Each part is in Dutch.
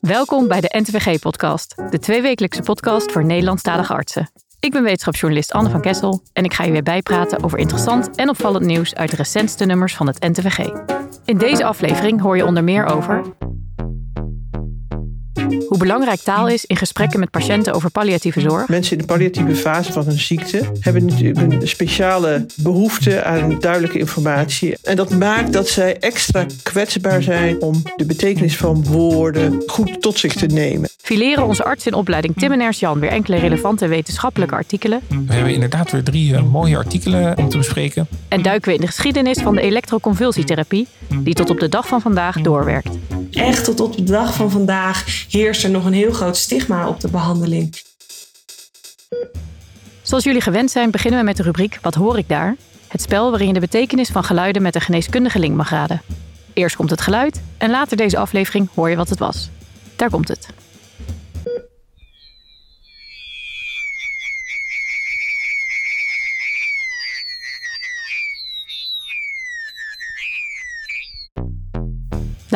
Welkom bij de NTVG-podcast, de tweewekelijkse podcast voor Nederlandstalige artsen. Ik ben wetenschapsjournalist Anne van Kessel en ik ga je weer bijpraten over interessant en opvallend nieuws uit de recentste nummers van het NTVG. In deze aflevering hoor je onder meer over hoe belangrijk taal is in gesprekken met patiënten over palliatieve zorg. Mensen in de palliatieve fase van hun ziekte hebben natuurlijk een speciale behoefte aan duidelijke informatie. En dat maakt dat zij extra kwetsbaar zijn om de betekenis van woorden goed tot zich te nemen. Fileren onze arts in opleiding Tim en Ernst Jan weer enkele relevante wetenschappelijke artikelen. We hebben inderdaad weer drie uh, mooie artikelen om te bespreken. En duiken we in de geschiedenis van de elektroconvulsietherapie, die tot op de dag van vandaag doorwerkt. Echt tot op de dag van vandaag heerst er nog een heel groot stigma op de behandeling. Zoals jullie gewend zijn, beginnen we met de rubriek Wat hoor ik daar? Het spel waarin je de betekenis van geluiden met een geneeskundige link mag raden. Eerst komt het geluid en later deze aflevering hoor je wat het was. Daar komt het.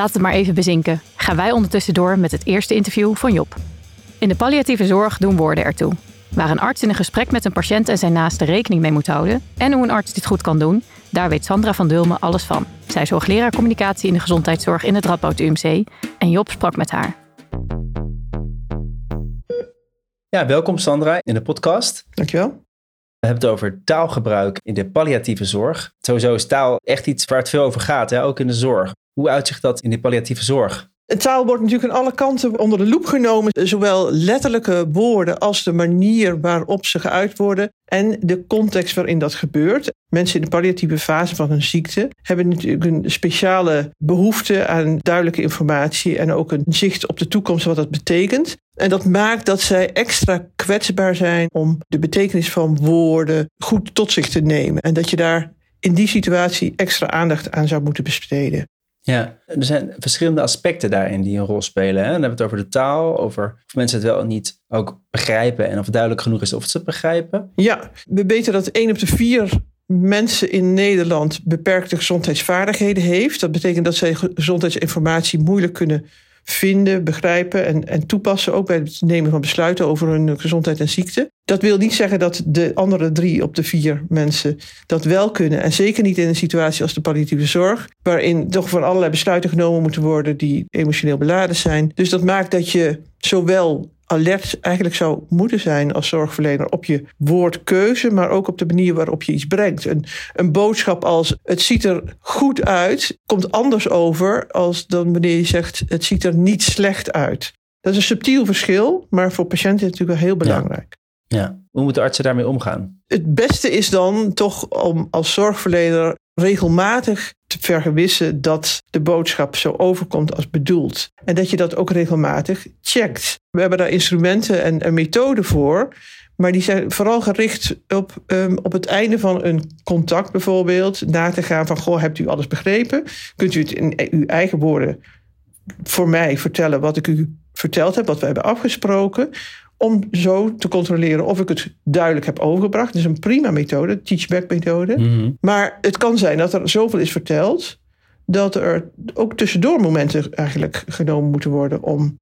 Laat het maar even bezinken. Gaan wij ondertussen door met het eerste interview van Job. In de palliatieve zorg doen woorden ertoe. Waar een arts in een gesprek met een patiënt en zijn naaste rekening mee moet houden en hoe een arts dit goed kan doen, daar weet Sandra van Dulmen alles van. Zij is hoogleraar communicatie in de gezondheidszorg in het Radboud UMC en Job sprak met haar. Ja, welkom Sandra in de podcast. Dankjewel. We hebben het over taalgebruik in de palliatieve zorg. Sowieso is taal echt iets waar het veel over gaat, hè? ook in de zorg. Hoe uitzicht dat in de palliatieve zorg? Taal wordt natuurlijk aan alle kanten onder de loep genomen. Zowel letterlijke woorden als de manier waarop ze geuit worden. En de context waarin dat gebeurt. Mensen in de palliatieve fase van hun ziekte hebben natuurlijk een speciale behoefte aan duidelijke informatie. En ook een zicht op de toekomst, wat dat betekent. En dat maakt dat zij extra kwetsbaar zijn om de betekenis van woorden goed tot zich te nemen. En dat je daar in die situatie extra aandacht aan zou moeten besteden. Ja, er zijn verschillende aspecten daarin die een rol spelen. Hè? Dan hebben we het over de taal, over of mensen het wel of niet ook begrijpen en of het duidelijk genoeg is of ze het begrijpen. Ja, we weten dat één op de vier mensen in Nederland beperkte gezondheidsvaardigheden heeft. Dat betekent dat zij gezondheidsinformatie moeilijk kunnen vinden, begrijpen en, en toepassen, ook bij het nemen van besluiten over hun gezondheid en ziekte. Dat wil niet zeggen dat de andere drie op de vier mensen dat wel kunnen. En zeker niet in een situatie als de palliatieve zorg, waarin toch van allerlei besluiten genomen moeten worden die emotioneel beladen zijn. Dus dat maakt dat je zowel alert eigenlijk zou moeten zijn als zorgverlener op je woordkeuze, maar ook op de manier waarop je iets brengt. Een, een boodschap als het ziet er goed uit, komt anders over als dan wanneer je zegt het ziet er niet slecht uit. Dat is een subtiel verschil, maar voor patiënten natuurlijk wel heel belangrijk. Ja. ja. Hoe moeten artsen daarmee omgaan? Het beste is dan toch om als zorgverlener regelmatig te vergewissen dat de boodschap zo overkomt als bedoeld. En dat je dat ook regelmatig checkt. We hebben daar instrumenten en, en methoden voor. Maar die zijn vooral gericht op, um, op het einde van een contact bijvoorbeeld. Na te gaan van, goh, hebt u alles begrepen? Kunt u het in uw eigen woorden voor mij vertellen wat ik u verteld heb, wat we hebben afgesproken? Om zo te controleren of ik het duidelijk heb overgebracht. Dat is een prima methode, teachback methode. Mhm. Maar het kan zijn dat er zoveel is verteld dat er ook tussendoor momenten eigenlijk genomen moeten worden om.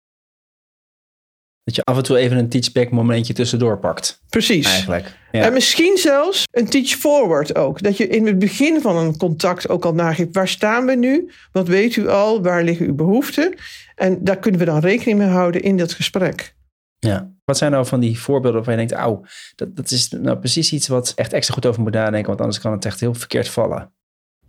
Dat je af en toe even een teachback momentje tussendoor pakt. Precies. Eigenlijk. Ja. En misschien zelfs een teach forward ook. Dat je in het begin van een contact ook al nageeft, waar staan we nu? Wat weet u al? Waar liggen uw behoeften? En daar kunnen we dan rekening mee houden in dat gesprek. Ja. Wat zijn nou van die voorbeelden waarvan je denkt, auw, dat, dat is nou precies iets wat echt extra goed over moet nadenken, want anders kan het echt heel verkeerd vallen.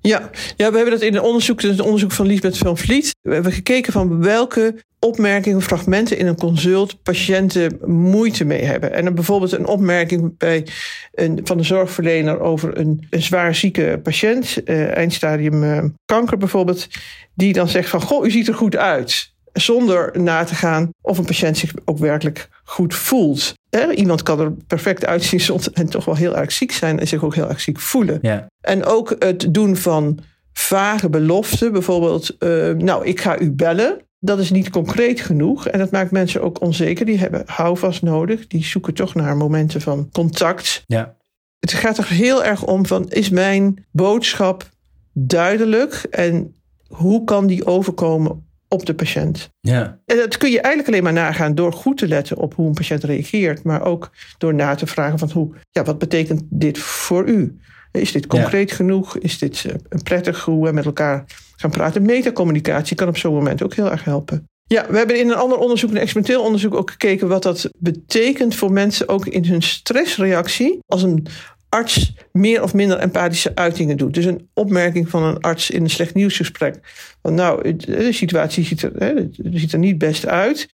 Ja, ja we hebben dat in een onderzoek, het onderzoek van Liesbeth van Vliet. We hebben gekeken van welke opmerkingen, fragmenten in een consult patiënten moeite mee hebben. En dan bijvoorbeeld een opmerking bij een, van de zorgverlener over een, een zwaar zieke patiënt, eh, eindstadium eh, kanker bijvoorbeeld, die dan zegt van, goh, u ziet er goed uit zonder na te gaan of een patiënt zich ook werkelijk goed voelt. Iemand kan er perfect uitzien en toch wel heel erg ziek zijn en zich ook heel erg ziek voelen. Ja. En ook het doen van vage beloften, bijvoorbeeld, uh, nou, ik ga u bellen. Dat is niet concreet genoeg en dat maakt mensen ook onzeker. Die hebben houvast nodig, die zoeken toch naar momenten van contact. Ja. Het gaat er heel erg om van, is mijn boodschap duidelijk en hoe kan die overkomen op de patiënt. Ja. En dat kun je eigenlijk alleen maar nagaan door goed te letten op hoe een patiënt reageert, maar ook door na te vragen van hoe, ja, wat betekent dit voor u? Is dit concreet genoeg? Is dit eh, een prettig hoe we met elkaar gaan praten? Metacommunicatie kan op zo'n moment ook heel erg helpen. Ja, we hebben in een ander onderzoek, een experimenteel onderzoek, ook gekeken wat dat betekent voor mensen ook in hun stressreactie. Als een arts meer of minder empathische uitingen doet. Dus een opmerking van een arts in een slecht nieuwsgesprek. Van nou, de situatie ziet er, ziet er niet best uit.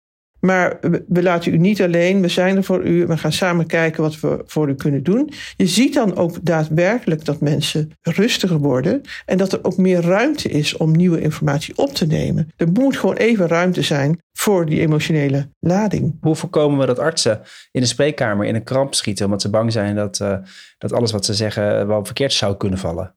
Maar we laten u niet alleen, we zijn er voor u. We gaan samen kijken wat we voor u kunnen doen. Je ziet dan ook daadwerkelijk dat mensen rustiger worden. En dat er ook meer ruimte is om nieuwe informatie op te nemen. Er moet gewoon even ruimte zijn voor die emotionele lading. Hoe voorkomen we dat artsen in de spreekkamer in een kramp schieten omdat ze bang zijn dat, uh, dat alles wat ze zeggen wel verkeerd zou kunnen vallen?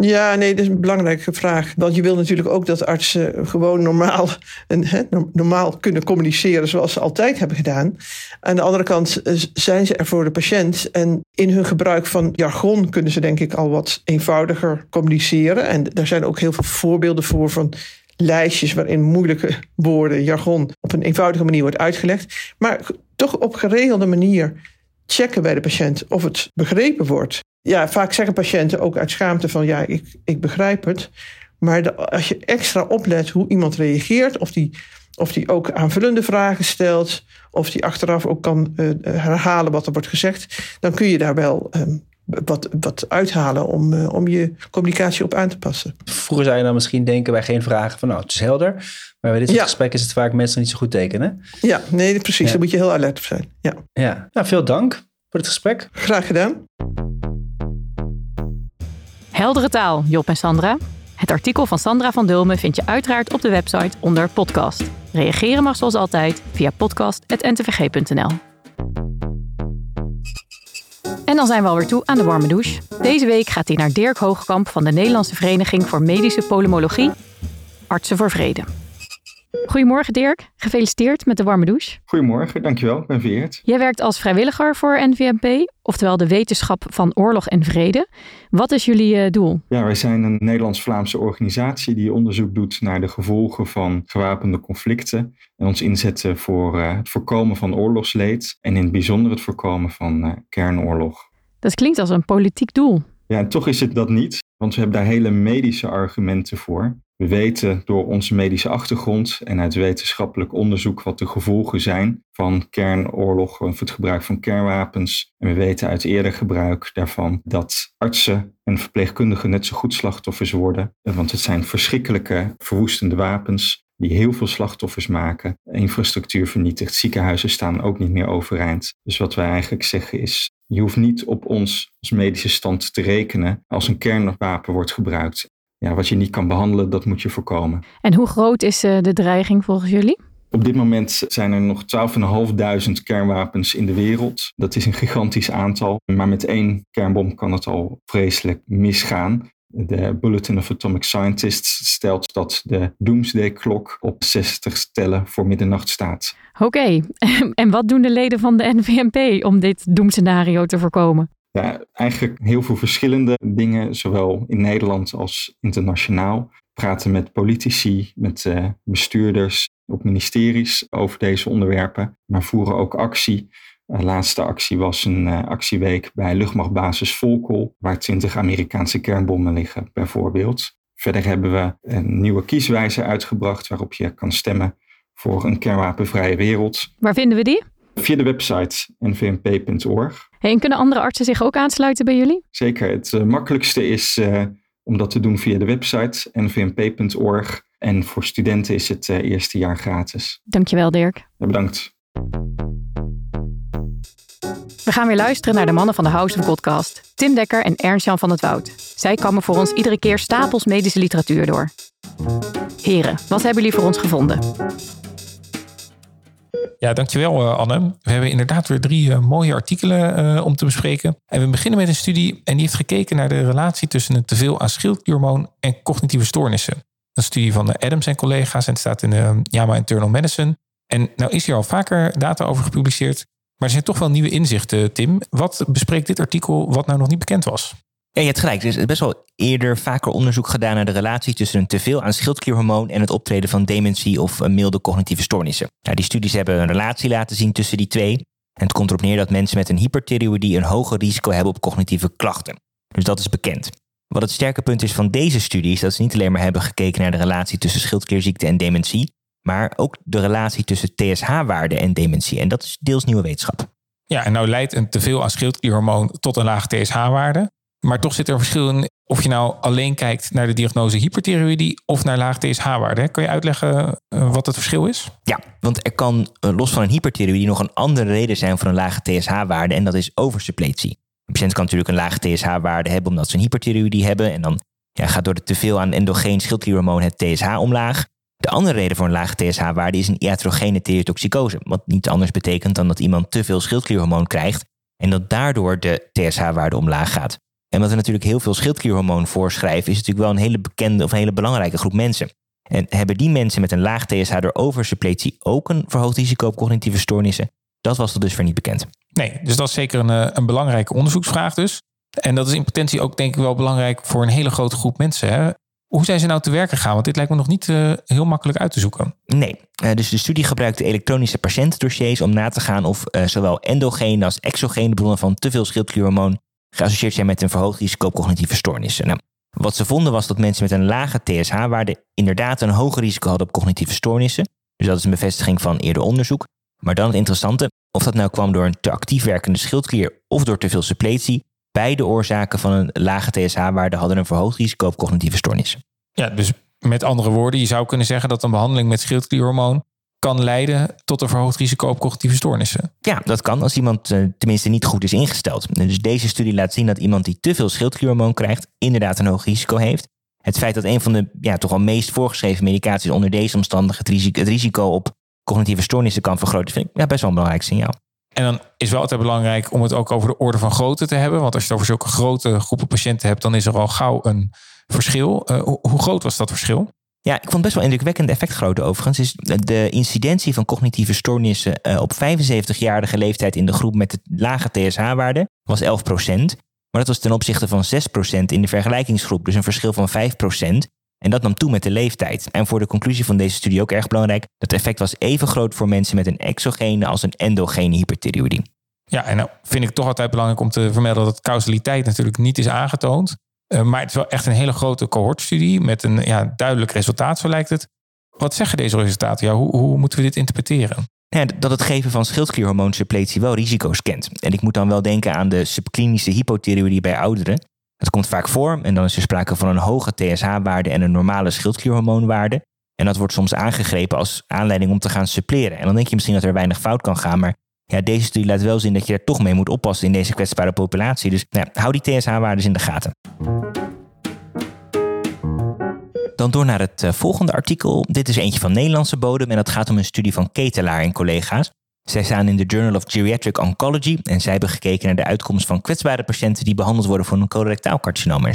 Ja, nee, dat is een belangrijke vraag. Want je wil natuurlijk ook dat artsen gewoon normaal, en, normaal kunnen communiceren zoals ze altijd hebben gedaan. Aan de andere kant eh, zijn ze er voor de patiënt. En in hun gebruik van jargon kunnen ze denk ik al wat eenvoudiger communiceren. En daar zijn ook heel veel voorbeelden voor van lijstjes waarin moeilijke woorden, jargon, op een eenvoudige manier wordt uitgelegd. Maar toch op geregelde manier checken bij de patiënt of het begrepen wordt ja, vaak zeggen patiënten ook uit schaamte van ja, ik, ik begrijp het. Maar als je extra oplet hoe iemand reageert, of die, of die ook aanvullende vragen stelt, of die achteraf ook kan uh, herhalen wat er wordt gezegd, dan kun je daar wel um, wat, wat uithalen om, uh, om je communicatie op aan te passen. Vroeger zou je dan misschien denken bij geen vragen van nou, het is helder. Maar bij dit soort ja. gesprekken is het vaak mensen niet zo goed tekenen. Ja, nee, precies. Ja. Daar moet je heel alert op zijn. Ja. ja, nou veel dank voor het gesprek. Graag gedaan. Heldere taal, Job en Sandra. Het artikel van Sandra van Dulmen vind je uiteraard op de website onder podcast. Reageren mag zoals altijd via podcast.ntvg.nl. En dan zijn we alweer toe aan de warme douche. Deze week gaat hij naar Dirk Hoogkamp van de Nederlandse Vereniging voor Medische Polymologie. Artsen voor Vrede. Goedemorgen Dirk, gefeliciteerd met de warme douche. Goedemorgen, dankjewel, ik ben vereerd. Jij werkt als vrijwilliger voor NVMP, oftewel de wetenschap van oorlog en vrede. Wat is jullie uh, doel? Ja, wij zijn een Nederlands-Vlaamse organisatie die onderzoek doet naar de gevolgen van gewapende conflicten. En ons inzetten voor uh, het voorkomen van oorlogsleed en in het bijzonder het voorkomen van uh, kernoorlog. Dat klinkt als een politiek doel. Ja, en toch is het dat niet, want we hebben daar hele medische argumenten voor. We weten door onze medische achtergrond en uit wetenschappelijk onderzoek wat de gevolgen zijn van kernoorlog of het gebruik van kernwapens. En we weten uit eerder gebruik daarvan dat artsen en verpleegkundigen net zo goed slachtoffers worden. Want het zijn verschrikkelijke, verwoestende wapens die heel veel slachtoffers maken. Infrastructuur vernietigt, ziekenhuizen staan ook niet meer overeind. Dus wat wij eigenlijk zeggen is, je hoeft niet op ons als medische stand te rekenen als een kernwapen wordt gebruikt ja, wat je niet kan behandelen, dat moet je voorkomen. En hoe groot is eh, de dreiging volgens jullie? Op dit moment zijn er nog 12.500 kernwapens in de wereld. Dat is een gigantisch aantal. Maar met één kernbom kan het al vreselijk misgaan. De Bulletin of Atomic Scientists stelt dat de Doomsday Clock op 60 stellen voor middernacht staat. Oké, en wat doen de leden van de NVMP om dit doemscenario te voorkomen? Ja, eigenlijk heel veel verschillende dingen, zowel in Nederland als internationaal. Praten met politici, met uh, bestuurders op ministeries over deze onderwerpen, maar voeren ook actie. De laatste actie was een uh, actieweek bij luchtmachtbasis Volkel, waar 20 Amerikaanse kernbommen liggen, bijvoorbeeld. Verder hebben we een nieuwe kieswijze uitgebracht waarop je kan stemmen voor een kernwapenvrije wereld. Waar vinden we die? Via de website nvmp.org. Hey, en kunnen andere artsen zich ook aansluiten bij jullie? Zeker. Het uh, makkelijkste is uh, om dat te doen via de website nvmp.org. En voor studenten is het uh, eerste jaar gratis. Dankjewel Dirk. Ja, bedankt. We gaan weer luisteren naar de mannen van de House of Podcast. Tim Dekker en Ernst-Jan van het Woud. Zij komen voor ons iedere keer stapels medische literatuur door. Heren, wat hebben jullie voor ons gevonden? Ja, dankjewel uh, Anne. We hebben inderdaad weer drie uh, mooie artikelen uh, om te bespreken. En we beginnen met een studie en die heeft gekeken naar de relatie tussen een teveel aan schildklierhormoon en cognitieve stoornissen. Een studie van Adams en collega's en het staat in de JAMA Internal Medicine. En nou is hier al vaker data over gepubliceerd, maar er zijn toch wel nieuwe inzichten, Tim. Wat bespreekt dit artikel wat nou nog niet bekend was? Je hebt gelijk. Er is best wel eerder vaker onderzoek gedaan naar de relatie tussen een teveel aan schildklierhormoon en het optreden van dementie of eh, milde cognitieve stoornissen. Nou, die studies hebben een relatie laten zien tussen die twee. En het komt erop neer dat mensen met een hyperthyroïdie een hoger risico hebben op cognitieve klachten. Dus dat is bekend. Wat het sterke punt is van deze studie is dat ze niet alleen maar hebben gekeken naar de relatie tussen schildklierziekte en dementie, maar ook de relatie tussen TSH-waarde en dementie. En dat is deels nieuwe wetenschap. Ja, en nou leidt een teveel aan schildklierhormoon tot een laag TSH-waarde. Maar toch zit er een verschil in of je nou alleen kijkt naar de diagnose hyperthyroïdie of naar laag TSH-waarde. Kan je uitleggen eh, wat het verschil is? Ja, want er kan eh, los van een hyperthyroïdie nog een andere reden zijn voor een lage TSH-waarde en dat is oversuppletie. Een patiënt kan natuurlijk een lage TSH-waarde hebben omdat ze een hyperthyroïdie hebben en dan ja, gaat door de teveel aan endogeen schildklierhormoon het TSH omlaag. De andere reden voor een lage TSH-waarde is een iatrogene thyrotoxicose, wat niet anders betekent dan dat iemand te veel schildklierhormoon krijgt en dat daardoor de TSH-waarde omlaag gaat. En wat we natuurlijk heel veel schildklierhormoon voorschrijven, is natuurlijk wel een hele bekende of een hele belangrijke groep mensen. En hebben die mensen met een laag TSH door oversuppletie ook een verhoogd risico op cognitieve stoornissen? Dat was tot dusver niet bekend. Nee, dus dat is zeker een, eh, een belangrijke onderzoeksvraag dus. En dat is in potentie ook denk ik wel belangrijk voor een hele grote groep mensen. Hè? Hoe zijn ze nou te werken gegaan? Want dit lijkt me nog niet uh, heel makkelijk uit te zoeken. Nee, uh, dus de studie gebruikte elektronische patiëntendossiers om na te gaan of uh, zowel endogene als exogene bronnen van te veel schildklierhormoon geassocieerd zijn met een verhoogd risico op cognitieve stoornissen. Nou, wat ze vonden was dat mensen met een lage TSH-waarde inderdaad een hoger risico hadden op cognitieve stoornissen. Dus dat is een bevestiging van eerder onderzoek. Maar dan het interessante, of dat nou kwam door een te actief werkende schildklier of door te veel suppletie, beide oorzaken van een lage TSH-waarde hadden een verhoogd risico op cognitieve stoornissen. Ja, dus met andere woorden, je zou kunnen zeggen dat een behandeling met schildklierhormoon kan leiden tot een verhoogd risico op cognitieve stoornissen. Ja, dat kan als iemand uh, tenminste niet goed is ingesteld. Dus deze studie laat zien dat iemand die te veel schildklierhormoon krijgt, inderdaad een hoog risico heeft. Het feit dat een van de ja, toch al meest voorgeschreven medicaties onder deze omstandigheden het risico, het risico op cognitieve stoornissen kan vergroten, vind ik ja, best wel een belangrijk signaal. En dan is wel altijd belangrijk om het ook over de orde van grootte te hebben. Want als je het over zulke grote groepen patiënten hebt, dan is er al gauw een verschil. Uh, hoe groot was dat verschil? Ja, ik vond het best wel indrukwekkend effect groot overigens. Is de incidentie van cognitieve stoornissen uh, op 75-jarige leeftijd in de groep met de lage TSH-waarde was 11% Maar dat was ten opzichte van 6% in de vergelijkingsgroep. Dus een verschil van 5% En dat nam toe met de leeftijd. En voor de conclusie van deze studie ook erg belangrijk. Dat effect was even groot voor mensen met een exogene als een endogene hyperthyroïdie. Ja, en nou vind ik toch altijd belangrijk om te vermelden dat causaliteit natuurlijk niet is aangetoond. Uh, maar het is wel echt een hele grote cohortstudie met een ja, duidelijk resultaat, zo lijkt het. Wat zeggen deze resultaten? Ja, hoe, hoe moeten we dit interpreteren? Ja, dat het geven van schildklierhormoonsuppletie wel risico's kent. En ik moet dan wel denken aan de subklinische hypothyroïdie bij ouderen. Dat komt vaak voor en dan is er sprake van een hoge TSH-waarde en een normale schildklierhormoonwaarde. En dat wordt soms aangegrepen als aanleiding om te gaan suppleren. En dan denk je misschien dat er weinig fout kan gaan, maar ja, deze studie laat wel zien dat je er toch mee moet oppassen in deze kwetsbare populatie. Dus nou, hou die TSH-waardes in de gaten. Dan door naar het uh, volgende artikel. Dit is eentje van Nederlandse bodem en dat gaat om een studie van Ketelaar en collega's. Zij staan in de Journal of Geriatric Oncology en zij hebben gekeken naar de uitkomst van kwetsbare patiënten die behandeld worden voor een colorectaal carcinoom.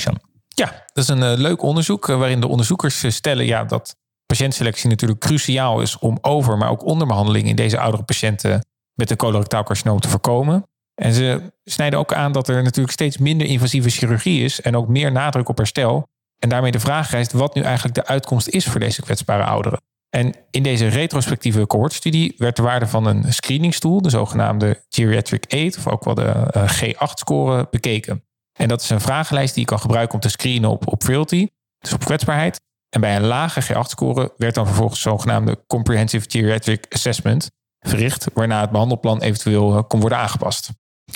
Ja, dat is een uh, leuk onderzoek uh, waarin de onderzoekers stellen ja, dat patiëntselectie natuurlijk cruciaal is om over, maar ook onderbehandeling in deze oudere patiënten met een colorectaal carcinoom te voorkomen. En ze snijden ook aan dat er natuurlijk steeds minder invasieve chirurgie is en ook meer nadruk op herstel. En daarmee de vraag rijst wat nu eigenlijk de uitkomst is voor deze kwetsbare ouderen. En in deze retrospectieve cohortstudie werd de waarde van een screeningstoel, de zogenaamde Geriatric 8, of ook wel de uh, G8-score, bekeken. En dat is een vragenlijst die je kan gebruiken om te screenen op, op frailty, dus op kwetsbaarheid. En bij een lage G8-score werd dan vervolgens zogenaamde Comprehensive Geriatric Assessment verricht, waarna het behandelplan eventueel uh, kon worden aangepast.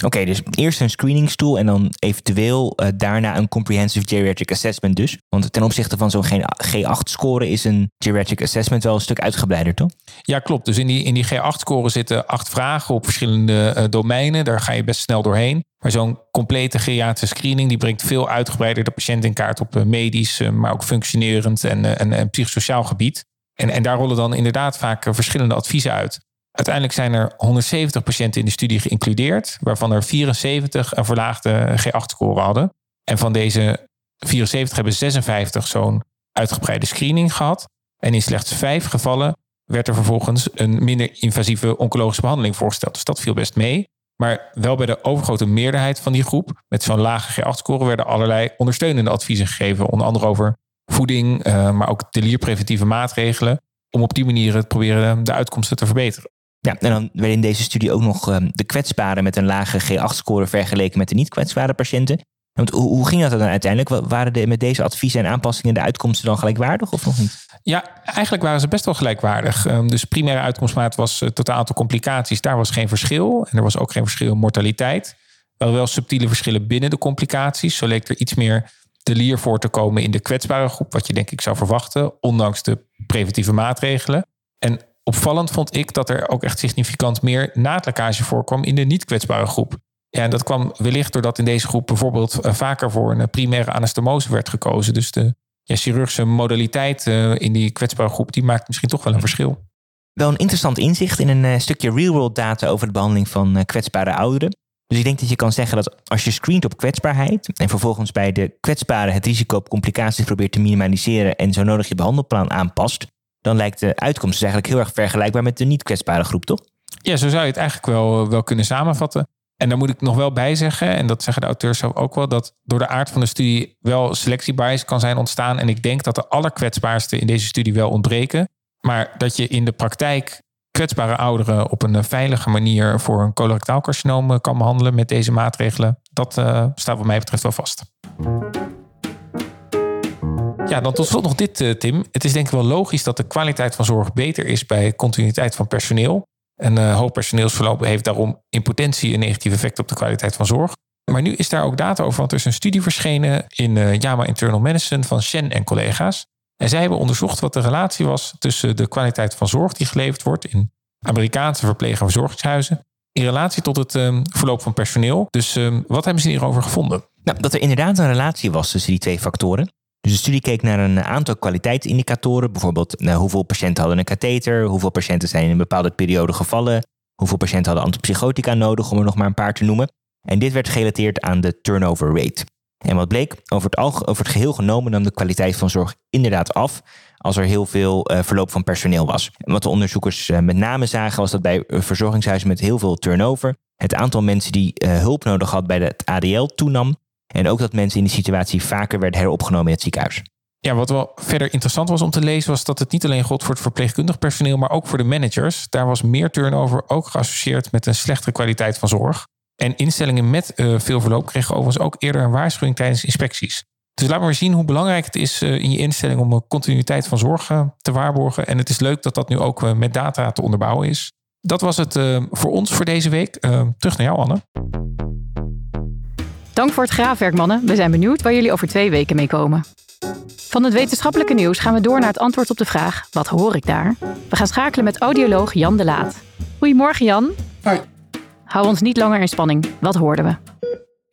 Oké, dus eerst een screeningstoel en dan eventueel uh, daarna een comprehensive geriatric assessment dus. Want ten opzichte van zo'n G8-score is een geriatric assessment wel een stuk uitgebreider, toch? Ja, klopt. Dus in die, in die G8-score zitten acht vragen op verschillende uh, domeinen. Daar ga je best snel doorheen. Maar zo'n complete geriatrische screening die brengt veel uitgebreider de patiënt in kaart op uh, medisch, maar ook functionerend en, en, en psychosociaal gebied. En, en daar rollen dan inderdaad vaak verschillende adviezen uit. Uiteindelijk zijn er 170 patiënten in de studie geïncludeerd, waarvan er 74 een verlaagde G8-score hadden. En van deze 74 hebben 56 zo'n uitgebreide screening gehad. En in slechts vijf gevallen werd er vervolgens een minder invasieve oncologische behandeling voorgesteld. Dus dat viel best mee. Maar wel bij de overgrote meerderheid van die groep, met zo'n lage G8-score, werden allerlei ondersteunende adviezen gegeven. Onder andere over voeding, uh, maar ook delierpreventieve maatregelen. Om op die manier het proberen de uitkomsten te verbeteren. Ja, en dan werden in deze studie ook nog uh, de kwetsbaren met een lage G8-score vergeleken met de niet-kwetsbare patiënten. Want hoe, ging dat dan uiteindelijk? Waren de, met deze adviezen en aanpassingen de uitkomsten dan gelijkwaardig of nog niet? Ja, eigenlijk waren ze best wel gelijkwaardig. Um, dus primaire uitkomstmaat was het totaal aantal complicaties. Daar was geen verschil. En er was ook geen verschil in mortaliteit. Waren wel subtiele verschillen binnen de complicaties. Zo leek er iets meer delier voor te komen in de kwetsbare groep. Wat je denk ik zou verwachten, ondanks de preventieve maatregelen. En opvallend vond ik dat er ook echt significant meer naadlekkage voorkwam in de niet kwetsbare groep. En dat kwam wellicht doordat in deze groep bijvoorbeeld uh, vaker voor een primaire anastomose werd gekozen. Dus de chirurgische modaliteit uh, in die kwetsbare groep, die maakt misschien toch wel een verschil. Wel een interessant inzicht in een uh, stukje real-world data over de behandeling van kwetsbare ouderen. Dus ik denk dat je kan zeggen dat als je screent op kwetsbaarheid en vervolgens bij de kwetsbare het risico op complicaties probeert te minimaliseren en zo nodig je behandelplan aanpast, dan lijkt de uitkomst dus eigenlijk heel erg vergelijkbaar met de niet kwetsbare groep, toch? Ja, zo zou je het eigenlijk wel, wel kunnen samenvatten. En daar moet ik nog wel bij zeggen, en dat zeggen de auteurs zelf ook wel, dat door de aard van de studie wel selectiebias kan zijn ontstaan. En ik denk dat de allerkwetsbaarste in deze studie wel ontbreken. Maar dat je in de praktijk kwetsbare ouderen op een veilige manier voor een colorectaal carcinoom kan behandelen met deze maatregelen, dat staat wat mij betreft wel vast. Ja, dan tot slot nog dit, uh, Tim. Het is denk ik wel logisch dat de kwaliteit van zorg beter is bij continuïteit van personeel. Een uh, hoog personeelsverloop heeft daarom in potentie een negatief effect op de kwaliteit van zorg. Maar nu is daar ook data over, want er is een studie verschenen in JAMA Internal Medicine van Shen en collega's. En zij hebben onderzocht wat de relatie was tussen de kwaliteit van zorg die geleverd wordt in Amerikaanse verpleeg- en verzorgingshuizen in relatie tot het um, verloop van personeel. Dus um, wat hebben ze hierover gevonden? Nou, dat er inderdaad een relatie was tussen die twee factoren. Dus de studie keek naar een aantal kwaliteitsindicatoren. Bijvoorbeeld nou, hoeveel patiënten hadden een katheter, hoeveel patiënten zijn in een bepaalde periode gevallen, hoeveel patiënten hadden antipsychotica nodig, om er nog maar een paar te noemen. En dit werd gerelateerd aan de turnover rate. En wat bleek, over het, over het geheel genomen nam de kwaliteit van zorg inderdaad af als er heel veel uh, verloop van personeel was. En wat de onderzoekers uh, met name zagen was dat bij uh, verzorgingshuizen met heel veel turnover het aantal mensen die hulp nodig had bij het ADL toenam. En ook dat mensen in die situatie vaker werden heropgenomen in het ziekenhuis. Ja, wat wel verder interessant was om te lezen, was dat het niet alleen gold voor het verpleegkundig personeel, maar ook voor de managers. Daar was meer turnover ook geassocieerd met een slechtere kwaliteit van zorg. En instellingen met uh, veel verloop kregen overigens ook eerder een waarschuwing tijdens inspecties. Dus laat maar zien hoe belangrijk het is uh, in je instelling om een continuïteit van zorg te waarborgen. En het is leuk dat dat nu ook met data te onderbouwen is. Dat was het voor ons voor deze week. terug naar jou, Anne. Dank voor het graafwerk, mannen. We zijn benieuwd waar jullie over twee weken mee komen. Van het wetenschappelijke nieuws gaan we door naar het antwoord op de vraag: wat hoor ik daar? We gaan schakelen met audioloog Jan de Laat. Goedemorgen, Jan. Hoi. Hou ons niet langer in spanning. Wat hoorden we?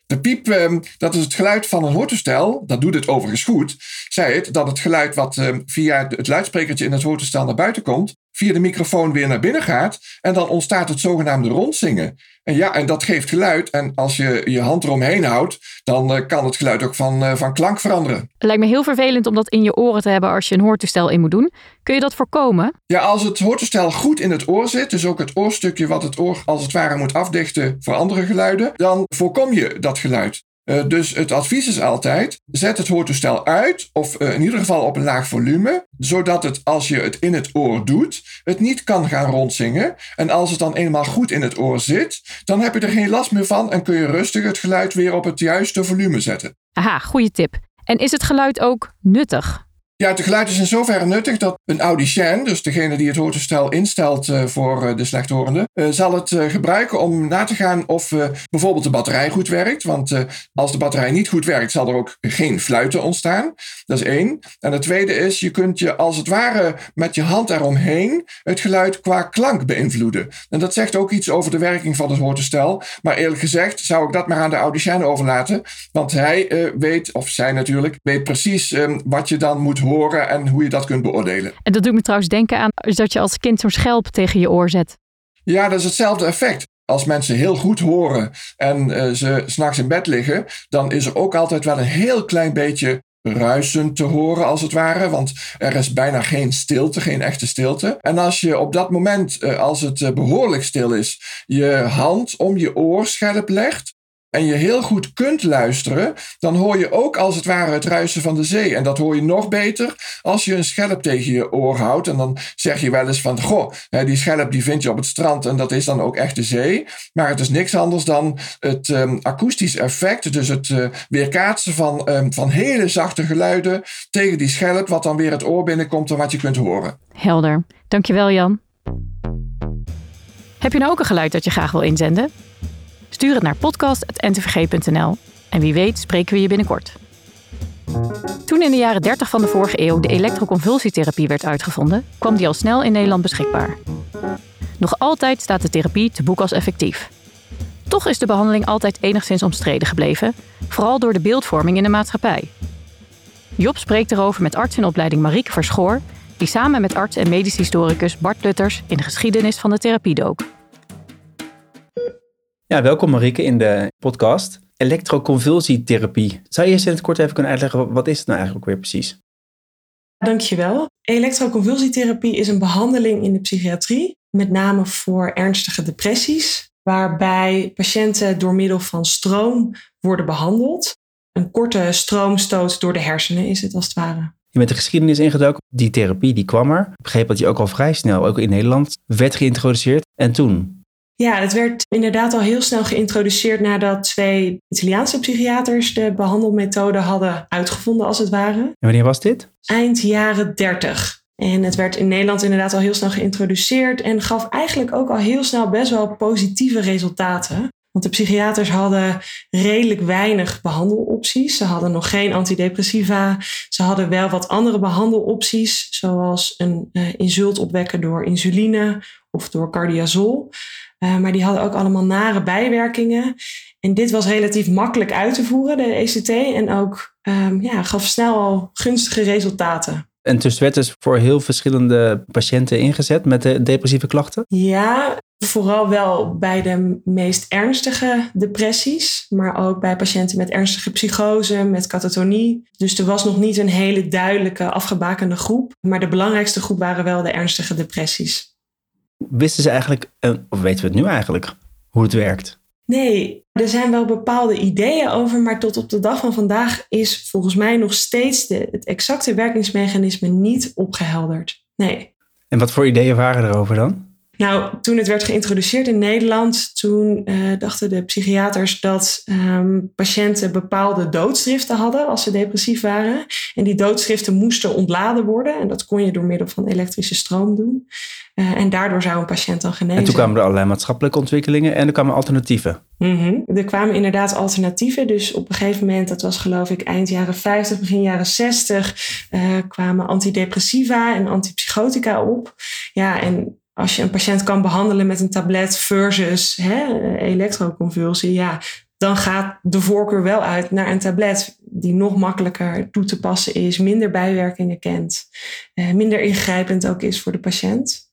De piep, eh, dat is het geluid van een hoortoestel. Dat doet het overigens goed. Zei het dat het geluid wat eh, via het luidsprekertje in het hoortoestel naar buiten komt, via de microfoon weer naar binnen gaat. En dan ontstaat het zogenaamde rondzingen. En ja, en dat geeft geluid. En als je je hand eromheen houdt, dan uh, kan het geluid ook van, uh, van klank veranderen. Het lijkt me heel vervelend om dat in je oren te hebben als je een hoortoestel in moet doen. Kun je dat voorkomen? Ja, als het hoortoestel goed in het oor zit, dus ook het oorstukje wat het oor als het ware moet afdichten voor andere geluiden, dan voorkom je dat geluid. Uh, dus het advies is altijd: zet het hoortoestel uit, of uh, in ieder geval op een laag volume, zodat het als je het in het oor doet, het niet kan gaan rondzingen. En als het dan eenmaal goed in het oor zit, dan heb je er geen last meer van en kun je rustig het geluid weer op het juiste volume zetten. Aha, goede tip. En is het geluid ook nuttig? Ja, het geluid is in zoverre nuttig dat een audicien, dus degene die het hoortoestel instelt uh, voor uh, de slechthorende, uh, zal het gebruiken om na te gaan of bijvoorbeeld de batterij goed werkt. Want als de batterij niet goed werkt, zal er ook geen fluiten ontstaan. Dat is één. En het tweede is, je kunt je als het ware met je hand eromheen het geluid qua klank beïnvloeden. En dat zegt ook iets over de werking van het hoortoestel. Maar eerlijk gezegd zou ik dat maar aan de audicien overlaten. Want hij weet, of zij natuurlijk, weet precies um, wat je dan moet horen horen en hoe je dat kunt beoordelen. En dat doet me trouwens denken aan dat je als kind zo'n schelp tegen je oor zet. Ja, dat is hetzelfde effect. Als mensen heel goed horen en uh, ze s'nachts in bed liggen, dan is er ook altijd wel een heel klein beetje ruisen te horen, als het ware. Want er is bijna geen stilte, geen echte stilte. En als je op dat moment, eh, als het eh, behoorlijk stil is, je hand om je oor scherp legt, en je heel goed kunt luisteren, dan hoor je ook als het ware het ruisen van de zee. En dat hoor je nog beter als je een schelp tegen je oor houdt. En dan zeg je wel eens van, goh, die schelp die vind je op het strand en dat is dan ook echt de zee. Maar het is niks anders dan het um, akoestisch effect, dus het uh, weerkaatsen van, um, van hele zachte geluiden tegen die schelp, wat dan weer het oor binnenkomt en wat je kunt horen. Helder. Dankjewel Jan. Heb je nou ook een geluid dat je graag wil inzenden? Stuur het naar podcast.ntvg.nl en wie weet spreken we je binnenkort. Toen in de jaren 30 van de vorige eeuw de elektroconvulsietherapie werd uitgevonden, kwam die al snel in Nederland beschikbaar. Nog altijd staat de therapie te boek als effectief. Toch is de behandeling altijd enigszins omstreden gebleven, vooral door de beeldvorming in de maatschappij. Job spreekt erover met arts in opleiding Marieke Verschoor, die samen met arts en medisch historicus Bart Lutters in de geschiedenis van de therapie dook. Ja, welkom Marieke in de podcast. Elektroconvulsietherapie. Zou je eerst in het kort even kunnen uitleggen, wat is het nou eigenlijk ook weer precies? Dankjewel. Elektroconvulsietherapie is een behandeling in de psychiatrie, met name voor ernstige depressies, waarbij patiënten door middel van stroom worden behandeld. Een korte stroomstoot door de hersenen is het als het ware. Je bent de geschiedenis ingedoken. Die therapie die kwam er. Ik begreep dat die ook al vrij snel, ook in Nederland, werd geïntroduceerd. En toen? Ja, het werd inderdaad al heel snel geïntroduceerd nadat twee Italiaanse psychiaters de behandelmethode hadden uitgevonden, als het ware. En wanneer was dit? Eind jaren 30. En het werd in Nederland inderdaad al heel snel geïntroduceerd en gaf eigenlijk ook al heel snel best wel positieve resultaten. Want de psychiaters hadden redelijk weinig behandelopties. Ze hadden nog geen antidepressiva. Ze hadden wel wat andere behandelopties, zoals een uh, insult opwekken door insuline of door cardiazol. Uh, maar die hadden ook allemaal nare bijwerkingen. En dit was relatief makkelijk uit te voeren, de ECT. En ook um, ja, gaf snel al gunstige resultaten. En dus werd dus voor heel verschillende patiënten ingezet met de depressieve klachten? Ja, vooral wel bij de meest ernstige depressies, maar ook bij patiënten met ernstige psychose, met katatonie. Dus er was nog niet een hele duidelijke afgebakende groep, maar de belangrijkste groep waren wel de ernstige depressies. Wisten ze eigenlijk, of weten we het nu eigenlijk, hoe het werkt? Nee, er zijn wel bepaalde ideeën over, maar tot op de dag van vandaag is volgens mij nog steeds de, het exacte werkingsmechanisme niet opgehelderd. Nee. En wat voor ideeën waren er over dan? Nou, toen het werd geïntroduceerd in Nederland, toen uh, dachten de psychiaters dat um, patiënten bepaalde doodstriften hadden als ze depressief waren. En die doodstriften moesten ontladen worden. En dat kon je door middel van elektrische stroom doen. Uh, en daardoor zou een patiënt dan genezen. En toen kwamen er allerlei maatschappelijke ontwikkelingen en er kwamen alternatieven. Mm -hmm. Er kwamen inderdaad alternatieven. Dus op een gegeven moment, dat was geloof ik eind jaren 50, begin jaren 60, uh, kwamen antidepressiva en antipsychotica op. Ja, en als je een patiënt kan behandelen met een tablet versus hè, elektroconvulsie, ja, dan gaat de voorkeur wel uit naar een tablet die nog makkelijker toe te passen is, minder bijwerkingen kent, eh, minder ingrijpend ook is voor de patiënt.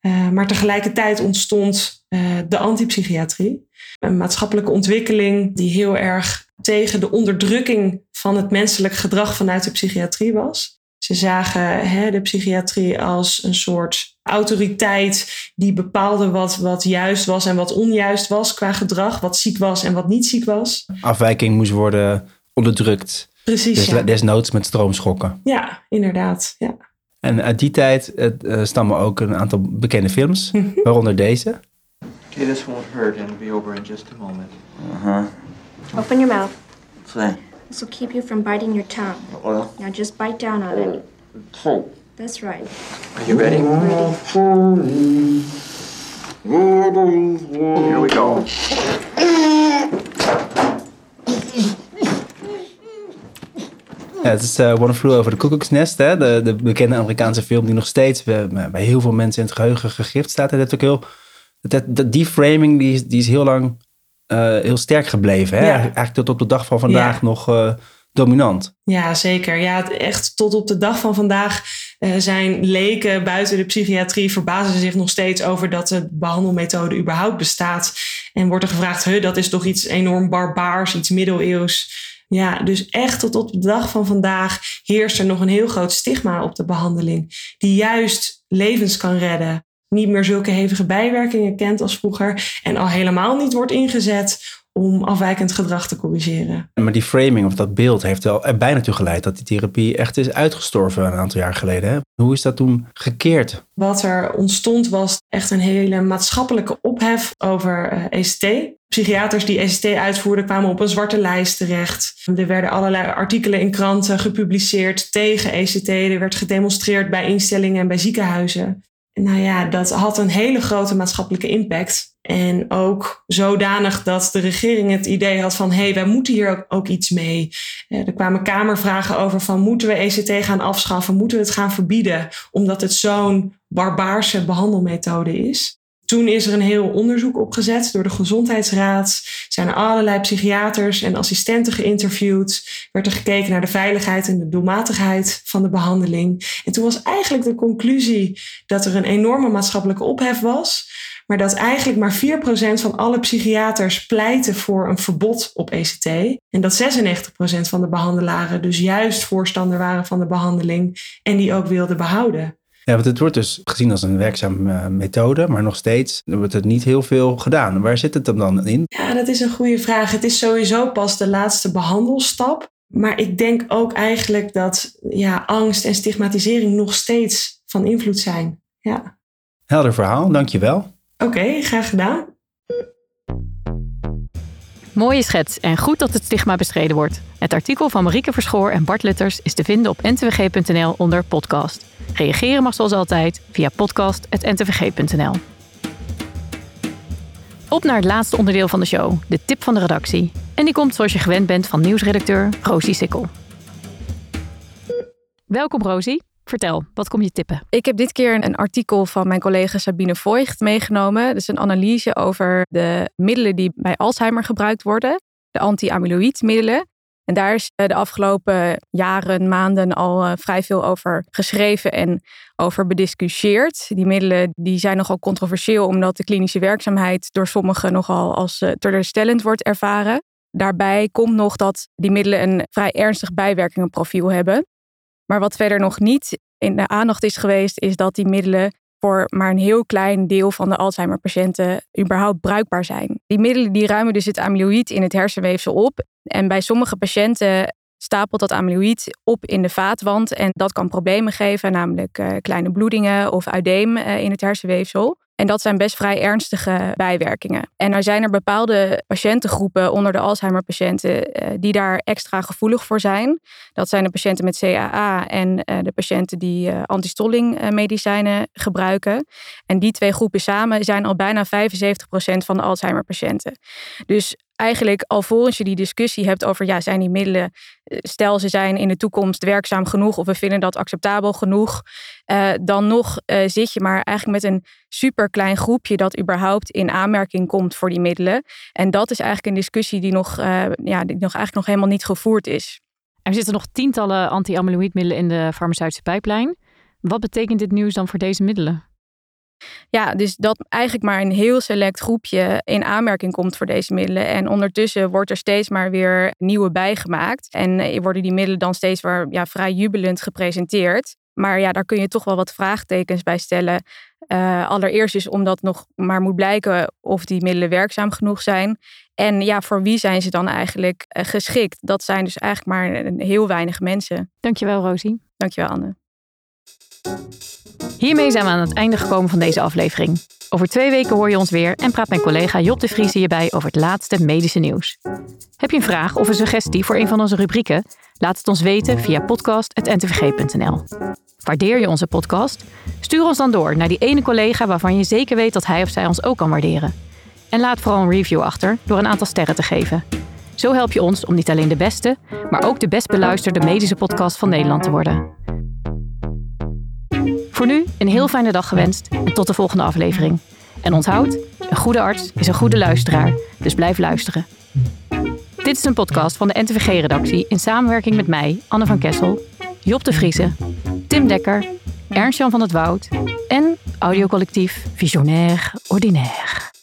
Uh, maar tegelijkertijd ontstond uh, de antipsychiatrie, een maatschappelijke ontwikkeling die heel erg tegen de onderdrukking van het menselijk gedrag vanuit de psychiatrie was. Ze zagen hè, de psychiatrie als een soort autoriteit die bepaalde wat, wat juist was en wat onjuist was qua gedrag, wat ziek was en wat niet ziek was. Afwijking moest worden onderdrukt. Precies. Dus ja. desnoods met stroomschokken. Ja, inderdaad. Ja. En uit die tijd uh, stammen ook een aantal bekende films, waaronder deze. Okay, this won't hurt and it'll be over in just a moment. Uh-huh. Open your mouth. Say. This will keep you from biting your tongue. Well, Now just bite down on it. oh. That's right. Are you ready? Here we go. Ja, het is uh, One Flew Over the Cuckoo's Nest, hè? De, de bekende Amerikaanse film die nog steeds bij, bij heel veel mensen in het geheugen gegrift staat. En dat ook heel, dat, dat, die framing die is, die is heel lang heel sterk gebleven. Hè? Ja. Eigenlijk tot op de dag van vandaag Ja. nog uh, dominant. Ja, zeker. Ja, echt tot op de dag van vandaag eh, zijn leken buiten de psychiatrie verbazen zich nog steeds over dat de behandelmethode überhaupt bestaat. En wordt er gevraagd, huh, dat is toch iets enorm barbaars, iets middeleeuws. Ja, dus echt tot op de dag van vandaag heerst er nog een heel groot stigma op de behandeling, die juist levens kan redden. Niet meer zulke hevige bijwerkingen kent als vroeger en al helemaal niet wordt ingezet om afwijkend gedrag te corrigeren. Maar die framing of dat beeld heeft wel er bijna toe geleid dat die therapie echt is uitgestorven een aantal jaar geleden. Hè? Hoe is dat toen gekeerd? Wat er ontstond was echt een hele maatschappelijke ophef over uh, ECT. Psychiaters die ECT uitvoerden kwamen op een zwarte lijst terecht. Er werden allerlei artikelen in kranten gepubliceerd tegen ECT. Er werd gedemonstreerd bij instellingen en bij ziekenhuizen. Nou ja, dat had een hele grote maatschappelijke impact. En ook zodanig dat de regering het idee had van hé, hey, wij moeten hier ook, ook iets mee. Eh, er kwamen kamervragen over van moeten we ECT gaan afschaffen, moeten we het gaan verbieden, omdat het zo'n barbaarse behandelmethode is. Toen is er een heel onderzoek opgezet door de Gezondheidsraad. Zijn er allerlei psychiaters en assistenten geïnterviewd. Werd er gekeken naar de veiligheid en de doelmatigheid van de behandeling. En toen was eigenlijk de conclusie dat er een enorme maatschappelijke ophef was. Maar dat eigenlijk maar 4% van alle psychiaters pleiten voor een verbod op ECT. En dat 96% van de behandelaren dus juist voorstander waren van de behandeling en die ook wilden behouden. Ja, want het wordt dus gezien als een werkzame uh, methode, maar nog steeds wordt het niet heel veel gedaan. Waar zit het hem dan in? Ja, dat is een goede vraag. Het is sowieso pas de laatste behandelstap. Maar ik denk ook eigenlijk dat ja, angst en stigmatisering nog steeds van invloed zijn. Ja. Helder verhaal, dankjewel. Oké, okay, graag gedaan. Mooie schets en goed dat het stigma bestreden wordt. Het artikel van Marieke Verschoor en Bart Lutters is te vinden op ntwg.nl onder podcast. Reageren mag zoals altijd via podcast.ntvg.nl. Op naar het laatste onderdeel van de show, de tip van de redactie. En die komt zoals je gewend bent van nieuwsredacteur Rosie Sikkel. Welkom Rosie. Vertel, wat kom je tippen? Ik heb dit keer een artikel van mijn collega Sabine Voigt meegenomen. Dus een analyse over de middelen die bij Alzheimer gebruikt worden. De anti-amyloïdmiddelen. En daar is de afgelopen jaren, maanden al uh, vrij veel over geschreven en over bediscussieerd. Die middelen die zijn nogal controversieel omdat de klinische werkzaamheid door sommigen nogal als uh, teleurstellend wordt ervaren. Daarbij komt nog dat die middelen een vrij ernstig bijwerkingenprofiel hebben. Maar wat verder nog niet in de aandacht is geweest, is dat die middelen voor maar een heel klein deel van de Alzheimer-patiënten überhaupt bruikbaar zijn. Die middelen die ruimen dus het amyloïd in het hersenweefsel op. En bij sommige patiënten stapelt dat amyloïd op in de vaatwand en dat kan problemen geven, namelijk uh, kleine bloedingen of uideem uh, in het hersenweefsel. En dat zijn best vrij ernstige bijwerkingen. En er zijn er bepaalde patiëntengroepen onder de Alzheimer-patiënten uh, die daar extra gevoelig voor zijn. Dat zijn de patiënten met CAA en de patiënten die antistolling-medicijnen gebruiken. En die twee groepen samen zijn al bijna 75% van de Alzheimer-patiënten. Dus eigenlijk alvorens je die discussie hebt over, ja, zijn die middelen, eh, stel ze zijn in de toekomst werkzaam genoeg of we vinden dat acceptabel genoeg, uh, dan nog uh, zit je maar eigenlijk met een super klein groepje dat überhaupt in aanmerking komt voor die middelen. En dat is eigenlijk een discussie die nog, ja, die nog eigenlijk nog helemaal niet gevoerd is. Er zitten nog tientallen anti-amyloïdmiddelen in de farmaceutische pijplijn. Wat betekent dit nieuws dan voor deze middelen? Ja, dus dat eigenlijk maar een heel select groepje in aanmerking komt voor deze middelen. En ondertussen wordt er steeds maar weer nieuwe bijgemaakt. En eh, worden die middelen dan steeds weer ja, vrij jubelend gepresenteerd. Maar ja, daar kun je toch wel wat vraagtekens bij stellen. Uh, allereerst is omdat nog maar moet blijken of die middelen werkzaam genoeg zijn. En ja, voor wie zijn ze dan eigenlijk uh, geschikt? Dat zijn dus eigenlijk maar een heel weinig mensen. Dankjewel, Rosie. Dankjewel, Anne. Hiermee zijn we aan het einde gekomen van deze aflevering. Over twee weken hoor je ons weer en praat mijn collega Job de Vries hierbij over het laatste medische nieuws. Heb je een vraag of een suggestie voor een van onze rubrieken? Laat het ons weten via podcast.ntvg.nl. Waardeer je onze podcast? Stuur ons dan door naar die ene collega waarvan je zeker weet dat hij of zij ons ook kan waarderen. En laat vooral een review achter door een aantal sterren te geven. Zo help je ons om niet alleen de beste, maar ook de best beluisterde medische podcast van Nederland te worden. Voor nu een heel fijne dag gewenst en tot de volgende aflevering. En onthoud, een goede arts is een goede luisteraar, dus blijf luisteren. Dit is een podcast van de NTVG-redactie in samenwerking met mij, Anne van Kessel, Job de Vriese, Tim Dekker, Ernst-Jan van het Woud en audiocollectief Visionair Ordinaire.